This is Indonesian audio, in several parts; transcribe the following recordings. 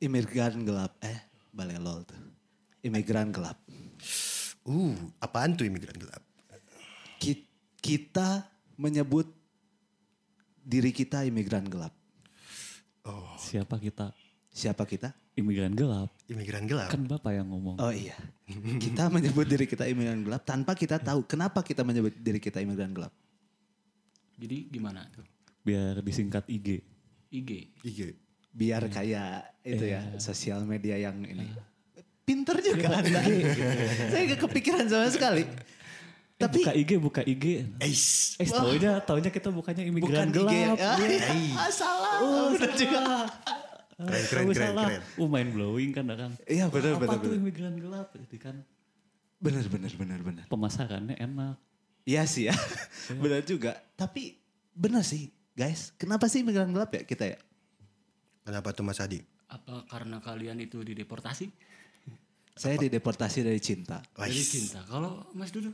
Imigran gelap. Eh, balelol tuh. Imigran gelap. Uh, apaan tuh imigran gelap? Ki- Kita menyebut diri kita imigran gelap. Siapa kita? Siapa kita? Imigran gelap. Imigran gelap. Kan Bapak yang ngomong. Oh iya. Kita menyebut diri kita imigran gelap tanpa kita tahu kenapa kita menyebut diri kita imigran gelap. Jadi gimana tuh? Biar disingkat IG. IG. Iya. Biar kayak itu ya sosial media yang ini. Pinter juga Anda. Saya gak kepikiran sama sekali. Eh, Tapi buka IG, buka IG. Eis. Eh, taunya, taunya kita bukannya imigran bukan IG ya. gelap. Ah, salah. Udah juga. Keren, keren, Tahu keren, salah. keren. Uh, mind blowing kan, kan. Iya benar Apa benar tuh benar. imigran gelap? Jadi kan Benar benar benar benar. pemasarannya enak. Iya sih ya. benar juga. Tapi benar sih guys. Kenapa sih imigran gelap ya kita ya? Kenapa tuh Mas Adi? Apa karena kalian itu dideportasi? Saya dideportasi dari cinta. Dari Wais. cinta. Kalau Mas Dudu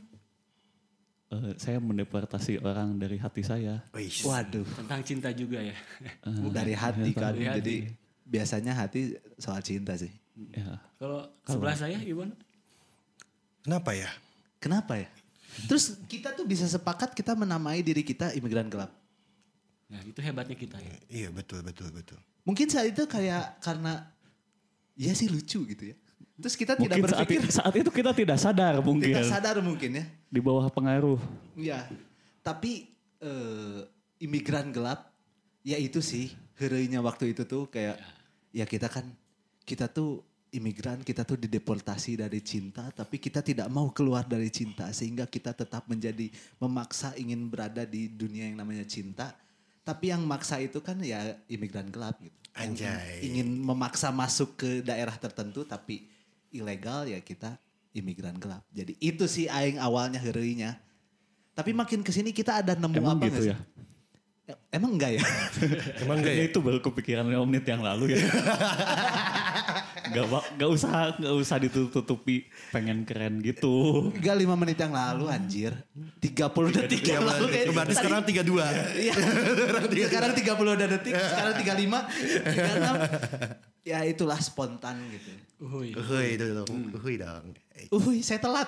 Eh, saya mendeportasi orang dari hati saya. Wais. Waduh. tentang cinta juga ya. Dari hati kan. Dari hati. Jadi biasanya hati soal cinta sih. Ya. Kalau sebelah saya Iwan Kenapa ya? Kenapa ya? Terus kita tuh bisa sepakat kita menamai diri kita imigran gelap. Nah itu hebatnya kita ya. Iya betul, betul, betul. Mungkin saat itu kayak karena ya sih lucu gitu ya. Terus kita tidak Mungkin saat, berpikir itu, saat itu kita tidak sadar mungkin. tidak sadar mungkin ya. Di bawah pengaruh. Iya. Tapi eh, imigran gelap ya itu sih hereunya waktu itu tuh kayak ya kita kan kita tuh imigran kita tuh dideportasi dari cinta tapi kita tidak mau keluar dari cinta sehingga kita tetap menjadi memaksa ingin berada di dunia yang namanya cinta tapi yang maksa itu kan ya imigran gelap gitu Yang Anjay. ingin memaksa masuk ke daerah tertentu tapi ilegal ya kita imigran gelap jadi itu sih aing awalnya hereunya tapi makin ke sini kita ada nemu Emang apa gitu ya? E- Emang enggak ya? Emang enggak ya? Itu baru kepikiran 5 menit yang lalu ya. gak, gak usah gak usah ditutupi pengen keren gitu. Enggak lima menit yang lalu anjir. 30 detik Iya, yang lalu kayak berarti tadi- sekarang 32. Iya. sekarang 30 udah detik, sekarang 35, 36. Ya itulah spontan gitu. Uhuy. Uhuy dong, uhuy dong. Uhuy, saya telat.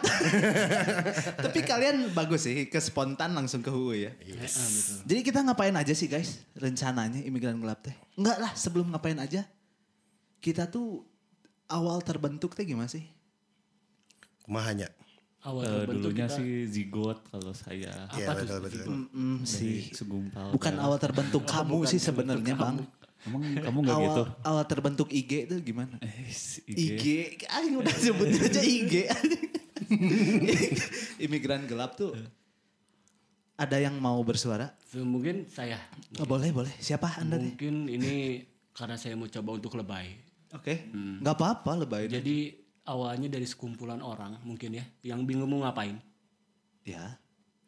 Tapi kalian bagus sih, ke spontan langsung ke hui ya. Ah, betul. Jadi kita ngapain aja sih guys rencananya imigran gelap teh? Enggak lah sebelum ngapain aja. Kita tuh awal terbentuk teh gimana sih? Kumahanya. Awal Eh, terbentuk dulunya kita, sih zigot kalau saya. Iya Apa tuh? betul, betul. Mm, sih. Dari segumpal. Bukan awal terbentuk kamu sih sebenarnya bang. Emang kamu gak awal, gitu? awal terbentuk IG itu gimana? Eh, si IG, aing udah sebutnya aja IG. Imigran gelap tuh. Ada yang mau bersuara? So, mungkin saya. Oh, boleh, boleh. Siapa anda nih? Mungkin ini karena saya mau coba untuk lebay. Oke, nggak apa-apa lebay. Jadi awalnya dari sekumpulan orang mungkin ya yang bingung mau ngapain. Ya,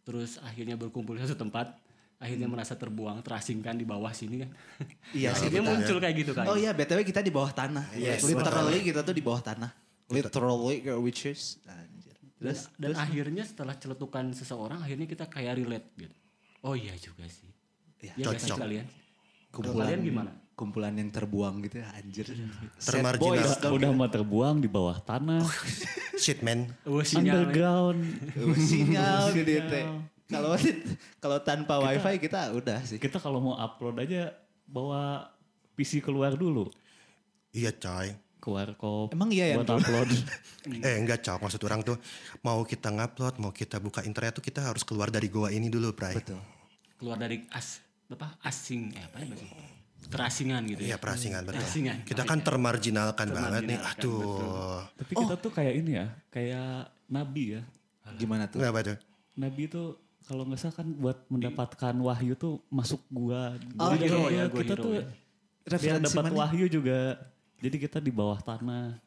Terus akhirnya berkumpul di satu tempat, akhirnya merasa terbuang, terasingkan di bawah sini kan. Iya sih, akhirnya betul. muncul kayak gitu kan. Oh iya, BTW kita di bawah tanah. Yes, Literally kita tuh di bawah tanah. Literally kayak witches. Anjir. Terus, Dan akhirnya setelah celetukan seseorang, akhirnya kita kayak relate gitu. Oh iya juga sih. Iya, ya sih cocok. kalian? Kumpulan kalian gimana? Kumpulan yang terbuang gitu ya, anjir. Termarginal. boys udah, mau terbuang di bawah tanah. Shit man. Underground. Sinyal di DT. Kalau kalau tanpa wifi kita udah sih. Kita kalau mau upload aja bawa PC keluar dulu. Iya coy. Ke warkop. Emang iya ya, Buat upload. Eh enggak coy, maksud orang tuh mau kita ngupload, mau kita buka internet tuh kita harus keluar dari goa ini dulu, Pray. Betul. Keluar dari as apa asing eh apa ya bahasa? Terasingan gitu Iya ya. perasingan betul. Perasingan. Kita kan termarginalkan banget nih. Termarginalkan, Aduh. Tapi kita tuh kayak ini ya, kayak nabi ya. Gimana tuh? Kenapa tuh? Nabi tuh kalau nggak salah kan buat mendapatkan wahyu tuh masuk gua. Oh, Jadi hero kayak ya, gua kita hero tuh ya. biar dapat mana? wahyu juga. Jadi kita di bawah tanah.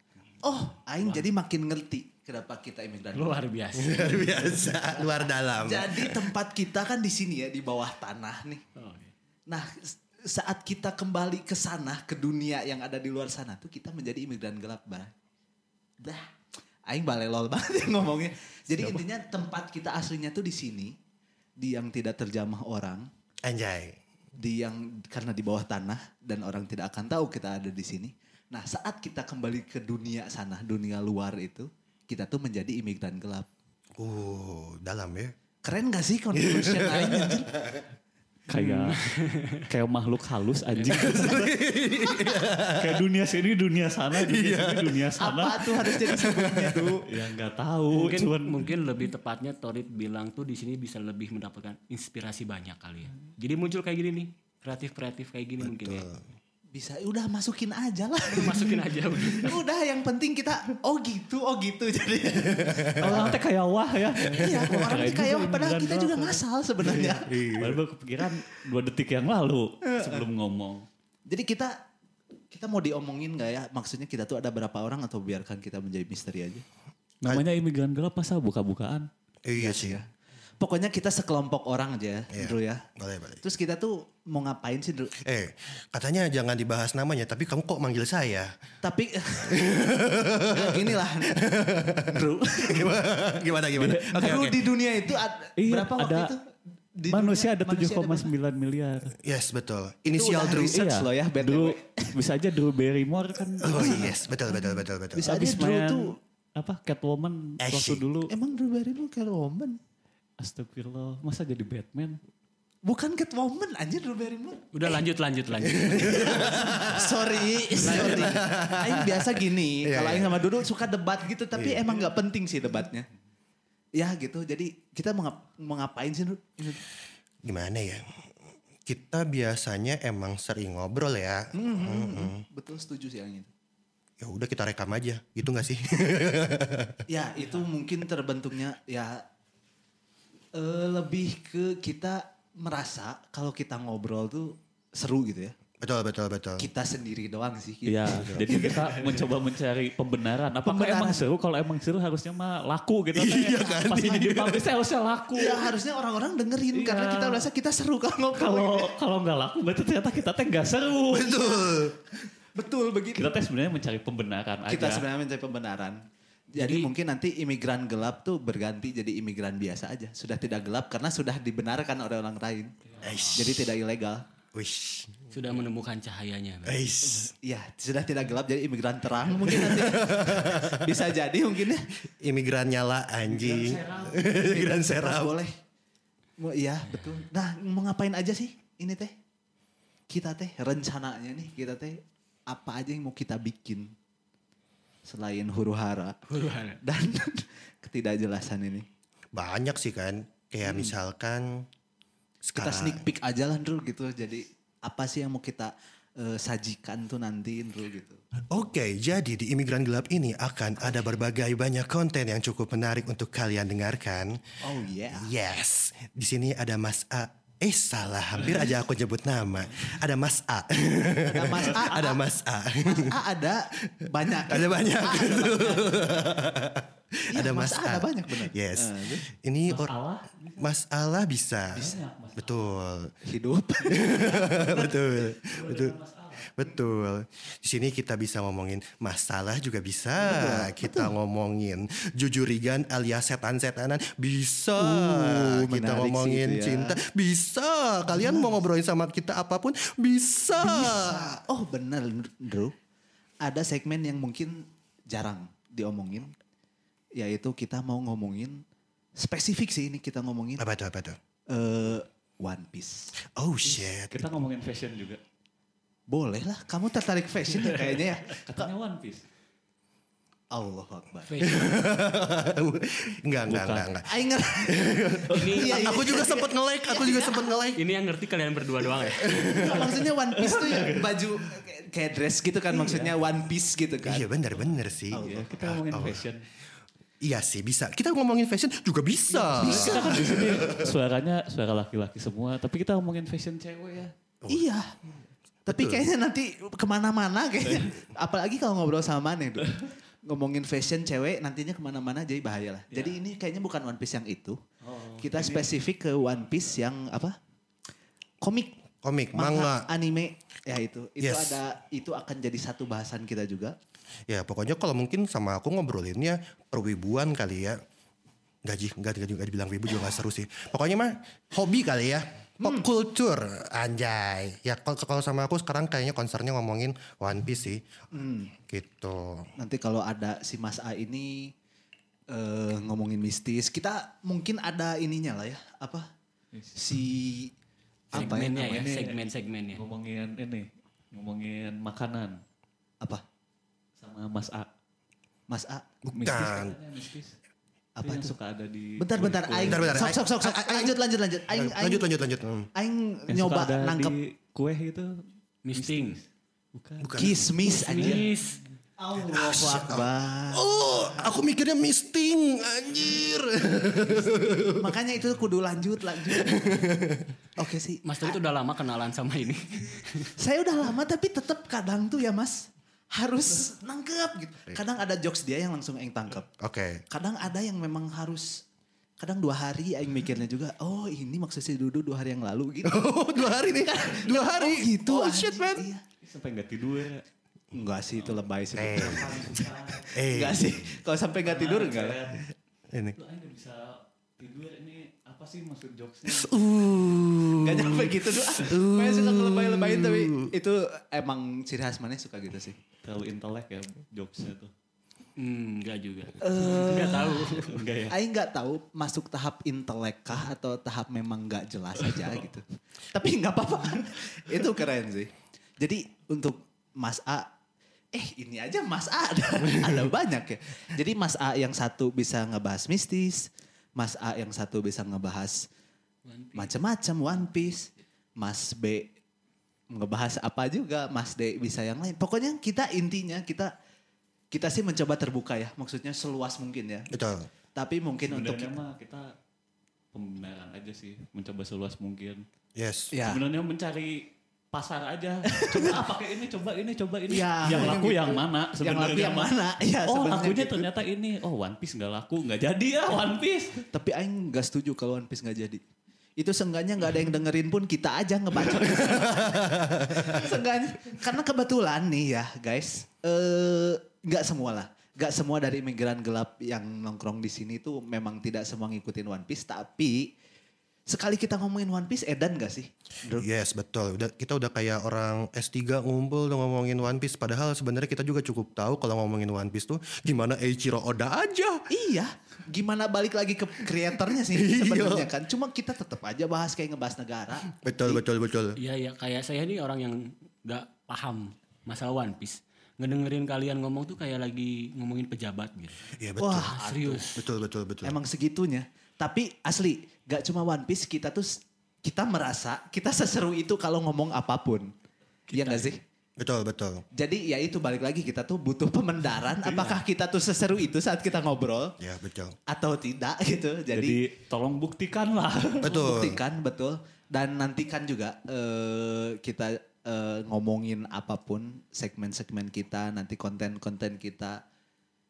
Oh, aing jadi makin ngerti kenapa kita imigran. Luar biasa. Luar biasa, luar dalam. Jadi tempat kita kan di sini ya di bawah tanah nih. Oh, iya. Nah, saat kita kembali ke sana, ke dunia yang ada di luar sana tuh kita menjadi imigran gelap, Bah. Dah, aing balelol banget ngomongnya. Jadi intinya tempat kita aslinya tuh di sini, di yang tidak terjamah orang, Anjay. di yang karena di bawah tanah dan orang tidak akan tahu kita ada di sini. Nah saat kita kembali ke dunia sana, dunia luar itu, kita tuh menjadi imigran gelap. Uh, dalam ya. Keren gak sih conclusion aing kayak kayak makhluk halus anjing kayak dunia sini dunia sana dunia sini dunia sana Apa tuh harus jadi sebutnya tuh? ya nggak tahu mungkin cuman mungkin lebih tepatnya Torit bilang tuh di sini bisa lebih mendapatkan inspirasi banyak kali ya. Jadi muncul kayak gini nih, kreatif-kreatif kayak gini mungkin ya. Bisa, udah masukin aja lah. Masukin aja udah. udah yang penting kita, oh gitu, oh gitu. Jadi orang teh kayak wah ya iya, orang Keren kayak juga padahal imigran kita juga ya. ngasal sebenarnya. Baru baru kepikiran dua detik yang lalu sebelum ngomong. Jadi kita kita mau diomongin gak ya? Maksudnya kita tuh ada berapa orang atau biarkan kita menjadi misteri aja? Namanya imigran gelap masa buka-bukaan. Iya sih. Pokoknya kita sekelompok orang aja, Iya. Drew ya. Boleh, boleh. Terus kita tuh mau ngapain sih, Drew? Eh, katanya jangan dibahas namanya, tapi kamu kok manggil saya? Tapi gini lah, Drew. gimana, gimana? gimana? Oke, Drew oke. di dunia itu ad- Iya, berapa waktu ada itu? Di manusia dunia, ada manusia 7,9 miliar. Yes, betul. Itu Inisial Drew. research loh ya, BTW. Drew, bisa aja Drew Barrymore kan. Oh yes, betul, betul, betul, betul. Bisa aja Drew tuh- apa Catwoman waktu Asik. dulu. Emang Drew Barrymore kayak Roman? Astagfirullah, masa jadi Batman? Bukan Catwoman anjir Drew Barrymore. Udah lanjut lanjut lanjut. sorry, sorry. Aing biasa gini, Iya, kalau iya. Aing sama Dodo suka debat gitu, tapi emang nggak penting sih debatnya. Ya gitu, jadi kita mau, ngap- mau ngapain sih? Ini- Gimana ya? Kita biasanya emang sering ngobrol ya. Betul setuju sih yang itu. Ya udah kita rekam aja, gitu gak sih? Ya itu mungkin terbentuknya ya eh, lebih ke kita merasa kalau kita ngobrol tuh seru gitu ya. betul, betul, betul. Kita sendiri doang sih. gitu. Iya, jadi kita mencoba mencari pembenaran. Apakah Pembenaran. emang seru? Kalau emang seru harusnya mah laku gitu. Iya kan? Pas di publish harusnya laku. Ya harusnya orang-orang dengerin Iya. karena kita merasa kita seru kalau ngobrol. Kalau kalau nggak laku berarti ternyata kita teh nggak seru. Betul. Betul begitu. Kita teh sebenarnya mencari pembenaran aja. kita sebenarnya mencari pembenaran. Jadi, mungkin nanti imigran gelap tuh berganti jadi imigran biasa aja. Sudah tidak gelap karena sudah dibenarkan oleh orang lain. Eish. Jadi tidak ilegal. Wish. Sudah menemukan cahayanya. Eish. Iya, sudah tidak gelap jadi imigran terang mungkin nanti. Bisa jadi mungkin ya. Imigran nyala anjing. Imigran seram. Boleh. Mau- Iya, betul. Nah, mau ngapain aja sih ini teh? Kita teh rencananya nih, kita teh apa aja yang mau kita bikin selain huru hara Huru-hara. dan ketidakjelasan ini. Banyak sih kan. Kayak misalkan kita sekarang. sneak peek aja lah Ndru gitu. Jadi apa sih yang mau kita eh, sajikan tuh nanti Ndru gitu. Oke, jadi di Imigran Gelap ini akan ada berbagai banyak konten yang cukup menarik untuk kalian dengarkan. Oh yeah. Yes, di sini ada Mas A. Eh salah, hampir aja aku nyebut nama. Ada Mas A. Ada Mas A. ada Mas A. Ah ada banyak. ada banyak. Iya, ada Mas Mas, A ada banyak, benar. Yes. Terus? Ini Mas Allah? Mas Allah bisa. Betul. Hidup. betul. Betul. Betul. Di sini kita bisa ngomongin masalah juga bisa. kita ngomongin jujurigan alias setan-setanan bisa. Uh, kita ngomongin ya. cinta bisa. Kalian mau ngobrolin sama kita apa pun bisa. oh bener Ndru. Ada segmen yang mungkin jarang diomongin. Yaitu kita mau ngomongin spesifik sih ini kita ngomongin Apa tuh apa tuh? eh, One Piece. Oh shit. Kita ngomongin fashion juga. Boleh lah, kamu tertarik fashion ya kayaknya ya. Katanya One Piece. Allah Akbar. enggak, enggak, enggak, enggak. Aing ngerti. Ini Iya, iya. Aku juga sempat nge-like, aku juga sempat nge-like. ini yang ngerti kalian berdua doang ya. Maksudnya One Piece tuh ya baju kayak- dress gitu kan maksudnya One Piece gitu kan. Iya bener-bener sih. Iya, kita ngomongin fashion. Iya sih bisa. Kita ngomongin fashion juga bisa. Kita kan di sini suaranya suara laki-laki semua, tapi kita ngomongin fashion cewek ya. Iya. Tapi kayaknya nanti ke mana-mana kayaknya. Apalagi kalau ngobrol sama Mane tuh. Ngomongin fashion cewek nantinya ke mana-mana jadi bahaya lah. Jadi ini kayaknya bukan One Piece yang itu. Kita spesifik ke One Piece yang apa? Komik. Komik, Manga, manga. anime. Ya itu. Itu Yes. ada, itu akan jadi satu bahasan kita juga. Ya pokoknya kalau mungkin sama aku ngobrolinnya perwibuan kali ya. Gaji, enggak, enggak juga dibilang wibu juga gak seru sih. Pokoknya mah hobi kali ya. Pop culture, anjay. Ya kalau kalau sama aku sekarang kayaknya konsernya ngomongin One Piece sih. Gitu. Nanti kalau ada si Mas A ini eh, ngomongin mistis, kita mungkin ada ininya lah ya, apa? Si apa ya segmennya ya, namanya? segmen-segmennya. Ngomongin ini, ngomongin makanan Apa? sama Mas A. Mas A. Mistis Bukan. mistis. Apa yang itu? suka ada di Bentar bentar aing. Bentar, bentar. Sok sok sok sok. Aing- Lanjut lanjut lanjut. Aing Lanjut lanjut lanjut. Hmm. aing nyoba suka ada nangkep di kue itu Misting. bukan Bukan. kismis anjir. Miss. Allahu Akbar. Oh, aku mikirnya misting, anjir. Makanya itu kudu lanjut lanjut. Oke sih. Mas tuh udah lama kenalan sama ini. Saya udah lama tapi tetap kadang tuh ya Mas harus nangkep gitu. Kadang ada jokes dia yang langsung aing tangkep. Oke. Kadang ada yang memang harus kadang dua hari aing mikirnya juga oh ini maksudnya Dudu dua hari yang lalu gitu. Oh, dua hari nih. Dua hari. Oh gitu. Oh shit, man. Iya. sampai nggak tidur ya. Enggak sih itu lebay sih. Eh. Eh, Enggak sih. Kalau sampai nggak tidur enggak lah. ini. Lu aja nggak bisa tidur ini apa sih maksud jokesnya? Uh. Gak nyampe gitu doh. Makanya suka ngelebay-lebayin tapi itu emang ciri khas mana suka gitu sih. Terlalu intelek ya jokesnya tuh. Hmm, enggak juga. Eh, Enggak tahu. Enggak ya? Aing nggak tahu masuk tahap intelek kah atau tahap memang nggak jelas aja gitu. Tapi nggak apa-apa. itu keren sih. Jadi untuk Mas A, eh ini aja Mas A ada, ada banyak ya. Jadi Mas A yang satu bisa ngebahas mistis, Mas A yang satu bisa ngebahas macam-macam One Piece, Mas B ngebahas apa juga, Mas D bisa yang lain. Pokoknya kita intinya kita kita sih mencoba terbuka ya, maksudnya seluas mungkin ya. Betul. Tapi mungkin untuk Sebenarnya mah kita pembenaran aja sih, mencoba seluas mungkin. Yes. ya Sebenarnya mencari pasar aja. Coba ah, pakai ini, coba ini, coba ini. Ya, yang laku gitu. yang mana yang sebenarnya? laku yang mana? Ya, Oh lakunya gitu. ternyata ini. Oh One Piece nggak laku, nggak jadi ya One Piece. Tapi Aing gak setuju kalau One Piece gak jadi. Itu seenggaknya gak ada yang dengerin pun kita aja ngebaca. seenggaknya. Karena kebetulan nih ya guys. eh gak semua lah. Gak semua dari imigran gelap yang nongkrong di sini tuh memang tidak semua ngikutin One Piece. Tapi sekali kita ngomongin One Piece edan gak sih? Yes, betul. Udah, kita udah kayak orang S3 ngumpul udah ngomongin One Piece. Padahal sebenarnya kita juga cukup tahu kalau ngomongin One Piece tuh gimana Eiichiro Oda aja. Iya, gimana balik lagi ke kreatornya sih Iya. sebenarnya kan. Cuma kita tetap aja bahas kayak ngebahas negara. Betul, betul, betul. Iya ya kayak saya ini orang yang nggak paham masalah One Piece. Ngedengerin kalian ngomong tuh kayak lagi ngomongin pejabat gitu. Iya, betul. Wah, Serius. Betul, betul, betul. Emang segitunya. Tapi asli, gak cuma One Piece, kita tuh kita merasa kita seseru itu kalau ngomong apa pun. Iya gak sih? Betul, betul. Jadi ya itu balik lagi kita tuh butuh pemendaran. Apakah kita tuh seseru itu saat kita ngobrol Ya, betul. atau tidak gitu. Jadi, Jadi, tolong buktikan lah. Betul. buktikan betul. Dan nantikan juga eh, kita eh, ngomongin apa pun segmen-segmen kita, nanti konten-konten kita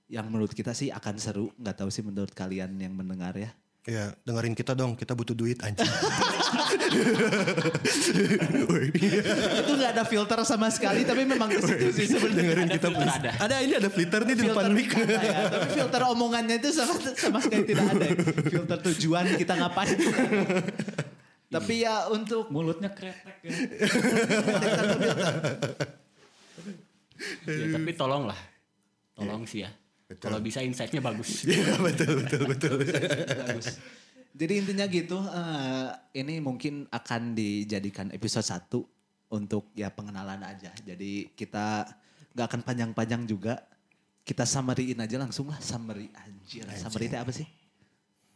yang menurut kita sih akan seru. Nggak tahu sih menurut kalian yang mendengar ya. Ya, dengerin kita dong. Kita butuh duit anjing. itu nggak ada filter sama sekali tapi memang ke situ sih sebenarnya dengerin kita filter ada. Ada ini ada filter nih di depan mic. ya, tapi filter omongannya itu sama sama sekali tidak ada filter tujuan kita ngapain tapi ya untuk Mulutnya kretek ya. Ya, tapi tolong lah. Tolong sih ya. Kalau bisa insight-nya bagus. Iya, betul, betul, betul. bagus jadi intinya gitu eh, ini mungkin akan dijadikan episode 1 untuk ya pengenalan aja jadi kita nggak akan panjang-panjang juga kita summary-in aja langsung lah summary anjir summary itu apa sih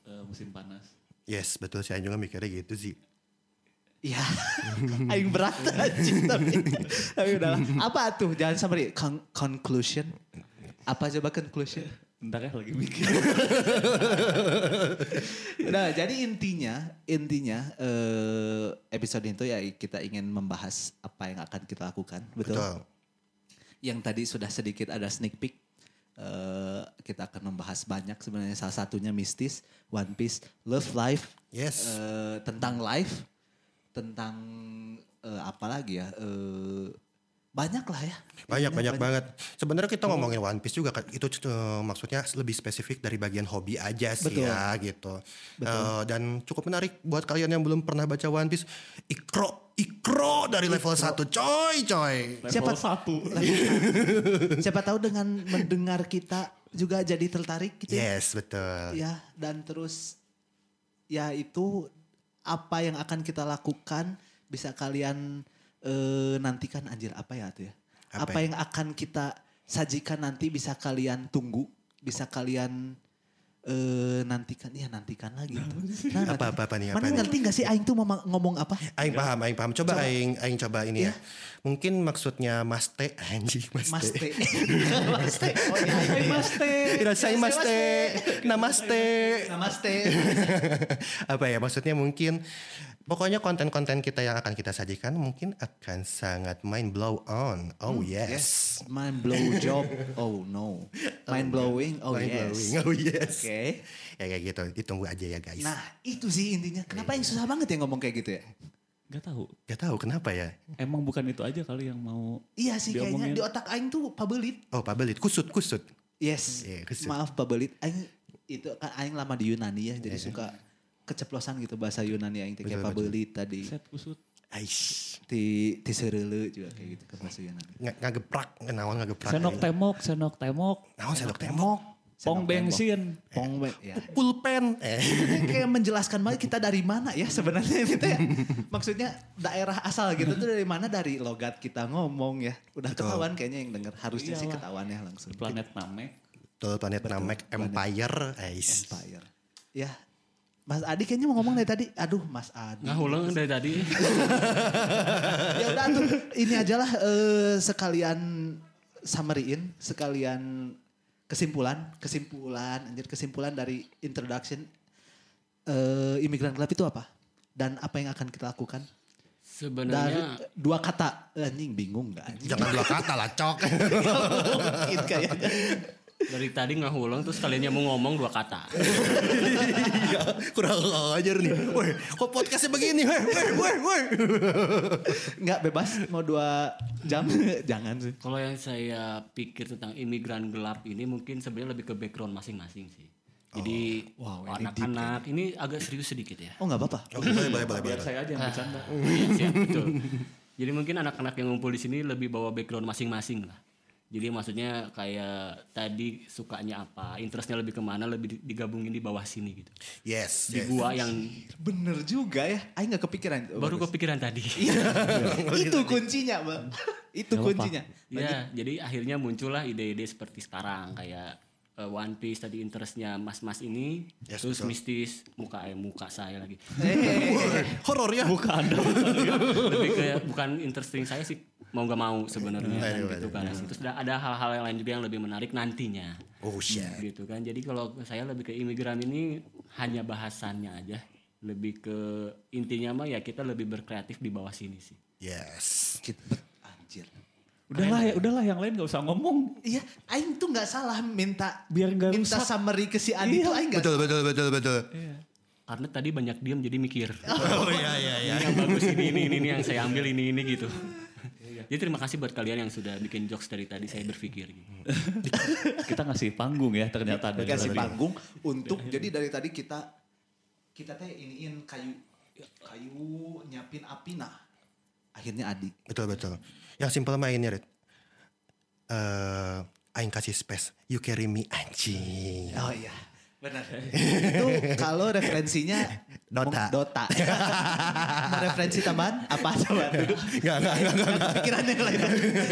Eh, musim panas. Yes, betul. Saya juga mikirnya gitu sih. Iya, aing berat anjing tapi tapi udahlah. Apa tuh? Jangan summary. Con- conclusion. Apa coba conclusion? Bentar ya lagi mikir. Nah, jadi intinya intinya eh, episode itu ya kita ingin membahas apa yang akan kita lakukan, betul? Betul. Yang tadi sudah sedikit ada sneak peek. eh, kita akan membahas banyak sebenarnya salah satunya mistis, One Piece, Love Life, Yes. eh, tentang life, tentang eh, apa lagi ya? eh, banyak lah ya. Banyak Intinya banyak banget. Sebenarnya kita ngomongin One Piece juga kan itu eh, maksudnya lebih spesifik dari bagian hobi aja sih Betul. ya gitu. Eh, dan cukup menarik buat kalian yang belum pernah baca One Piece. Ikro, ikro dari level 1 coy coy. Level Siapa- satu. Siapa tahu dengan mendengar kita juga jadi tertarik gitu ya. Yes betul. Ya, dan terus ya itu apa yang akan kita lakukan bisa kalian eh, nantikan anjir apa ya tuh ya. Apa Apa, yang akan kita sajikan nanti bisa kalian tunggu, bisa kalian eh, nantikan ya nantikan lagi. Nah, Apa- apa- apa nih, apa Mana nih? ngerti gak sih aing tuh mau ma- ngomong apa? Aing paham, aing paham. Coba, aing aing coba ini ya. Iya. Mungkin maksudnya Mas T anjing Mas, Mas T. T. Mas T. Oh iya, hai Mas T. Irassai Mas T. Namaste. Namaste. Apa ya maksudnya mungkin pokoknya konten-konten kita yang akan kita sajikan mungkin akan sangat mind blow on. Oh yes. Mind blow job. Oh no. Mind blowing. Oh Mind yes. blowing. Oh yes. Oke. Ya kayak gitu. Ditunggu aja ya guys. Nah itu sih intinya. Kenapa yang susah banget ya ngomong kayak gitu ya? Gak tahu. Gak tahu kenapa ya. Emang bukan itu aja kali yang mau Iya sih kayaknya Diomongin. di otak Aing tuh pabelit. Oh pabelit. Kusut kusut. Yes. Iya, kesel. Maaf pabelit. Aing itu kan Aing lama di Yunani ya. Jadi suka keceplosan gitu bahasa Yunani Aing teh pabelit tadi. set kusut. Aish. Ti ti sereule juga kayak gitu ke bahasa Yunani. Nggak ngageprak. Nawan ngageprak. Senok temok, senok temok. Nawan senok temok. Pong bensin. Pong be- ya. Pulpen. Eh. Ini kayak menjelaskan banget kita dari mana ya sebenarnya gitu ya. Maksudnya daerah asal gitu tuh dari mana dari logat kita ngomong ya. Udah ketahuan kayaknya yang denger harusnya sih ketahuan ya langsung. Planet Namek. Betul planet Namek Empire. Aish. Empire. Ya. Mas Adi kayaknya mau ngomong dari tadi. Aduh Mas Adi. Nggak ulang dari tadi. ya udah tuh ini aja lah eh, sekalian summary-in, sekalian kesimpulan, kesimpulan, anjir kesimpulan dari introduction eh imigran gelap itu apa? Dan apa yang akan kita lakukan? Dari Sebenarnya dua kata, anjing bingung gak anjing? Jangan dua kata lah cok. Mungkin kayaknya. Dari tadi nggak ulang terus kaliannya mau ngomong dua kata. Iya, kurang ajar nih. Woi, kok podcastnya begini? Woi, woi, woi, woi. Nggak bebas mau dua jam? Jangan sih. Kalau yang saya pikir tentang imigran gelap ini mungkin sebenarnya lebih ke background masing-masing sih. Jadi wow, ini anak-anak ini, agak serius sedikit ya. Oh nggak apa-apa. Oke, boleh, boleh, boleh. Biar saya aja yang bercanda. Iya, siap, betul. Jadi mungkin anak-anak yang ngumpul di sini lebih bawa background masing-masing lah. Jadi maksudnya kayak tadi sukanya apa, interestnya lebih ke mana, lebih di- digabungin di bawah sini gitu. Yes, Di yes. gua yang Bener juga ya. Aing nggak kepikiran. Oh, baru bagus. kepikiran tadi. itu kuncinya, Bang. itu Nggak kuncinya. Ya, jadi akhirnya muncullah ide-ide seperti sekarang kayak eh, One Piece tadi interestnya mas-mas ini, Yes, terus betul. mistis muka eh muka saya lagi. Horor ya? Bukan. Lebih ke bukan interesting saya sih mau nggak mau sebenarnya kan, gitu kan. Terus ada, ada hal-hal yang lain juga yang lebih menarik nantinya. Oh shit. Gitu kan. Jadi kalau saya lebih ke imigran ini hanya bahasannya aja. Lebih ke intinya mah ya kita lebih berkreatif di bawah sini sih. Yes. Gitu. Anjir. Udahlah ya, udahlah yang lain gak usah ngomong. Iya, Aing tuh nggak salah minta Biar nggak minta rusak. summary ke si Adi tuh Aing nggak Betul, betul, betul, betul. Karena tadi banyak diam jadi mikir. Oh iya, iya, iya. ini yang bagus ini ini ini, ini yang saya ambil ini ini gitu. Jadi terima kasih buat kalian yang sudah bikin jokes dari tadi saya berpikir gitu. Kita ngasih panggung ya ternyata. dari kasih tadi. panggung untuk jadi dari tadi kita kita teh iniin kayu kayu nyiapin api nah akhirnya Adi Betul, betul. Yang simpel mah ini, Rit. Eh, aing kasih space. You carry me anjing. oh iya benar itu kalau referensinya Dota. Dota mau referensi tambahan apa coba Enggak, enggak, enggak, enggak. pikiran yang lain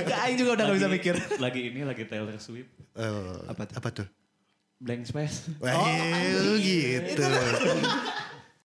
Gak, Aing juga udah gak bisa mikir Lagi ini lagi Taylor Swift. Eh, Apa tuh? Apa tuh? Blank space. Wah, gitu.